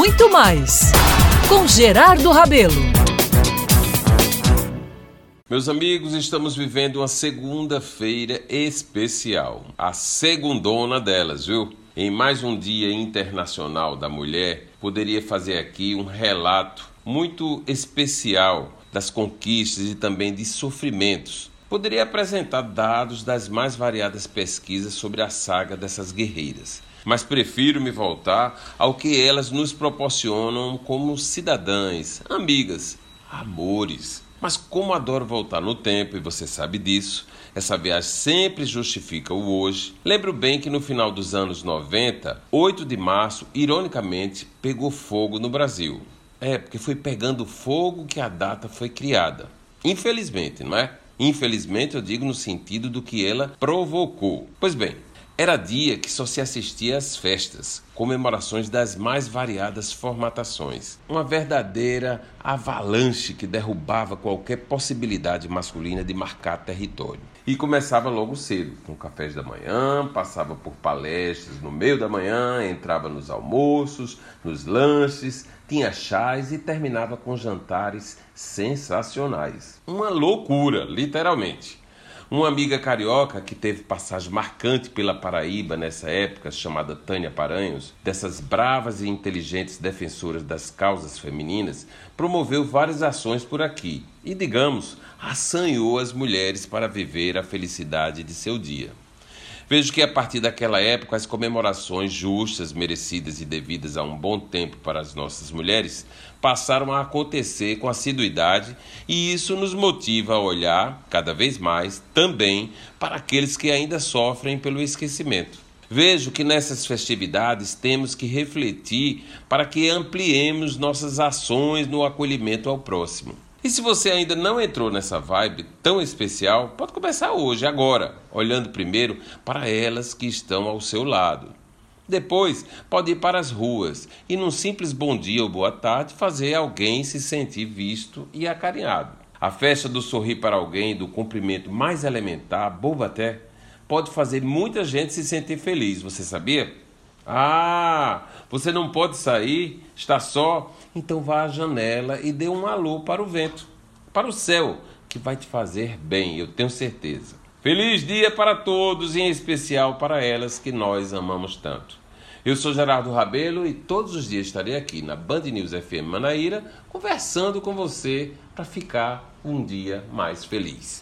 muito mais com Gerardo Rabelo. Meus amigos, estamos vivendo uma segunda-feira especial, a segundona delas, viu? Em mais um Dia Internacional da Mulher, poderia fazer aqui um relato muito especial das conquistas e também de sofrimentos. Poderia apresentar dados das mais variadas pesquisas sobre a saga dessas guerreiras mas prefiro me voltar ao que elas nos proporcionam como cidadãs, amigas, amores. Mas como adoro voltar no tempo, e você sabe disso, essa viagem sempre justifica o hoje. Lembro bem que no final dos anos 90, 8 de março, ironicamente, pegou fogo no Brasil. É, porque foi pegando fogo que a data foi criada. Infelizmente, não é? Infelizmente, eu digo no sentido do que ela provocou. Pois bem, era dia que só se assistia às festas, comemorações das mais variadas formatações. Uma verdadeira avalanche que derrubava qualquer possibilidade masculina de marcar território. E começava logo cedo, com cafés da manhã, passava por palestras no meio da manhã, entrava nos almoços, nos lanches, tinha chás e terminava com jantares sensacionais. Uma loucura, literalmente. Uma amiga carioca que teve passagem marcante pela Paraíba nessa época, chamada Tânia Paranhos, dessas bravas e inteligentes defensoras das causas femininas, promoveu várias ações por aqui e, digamos, assanhou as mulheres para viver a felicidade de seu dia. Vejo que a partir daquela época as comemorações justas, merecidas e devidas a um bom tempo para as nossas mulheres passaram a acontecer com assiduidade e isso nos motiva a olhar cada vez mais também para aqueles que ainda sofrem pelo esquecimento. Vejo que nessas festividades temos que refletir para que ampliemos nossas ações no acolhimento ao próximo. E se você ainda não entrou nessa vibe tão especial, pode começar hoje, agora, olhando primeiro para elas que estão ao seu lado. Depois, pode ir para as ruas e, num simples bom dia ou boa tarde, fazer alguém se sentir visto e acarinhado. A festa do sorrir para alguém, do cumprimento mais elementar, bobo até, pode fazer muita gente se sentir feliz, você sabia? Ah, você não pode sair, está só, então vá à janela e dê um alô para o vento, para o céu, que vai te fazer bem, eu tenho certeza. Feliz dia para todos, em especial para elas que nós amamos tanto. Eu sou Gerardo Rabelo e todos os dias estarei aqui na Band News FM Manaíra conversando com você para ficar um dia mais feliz.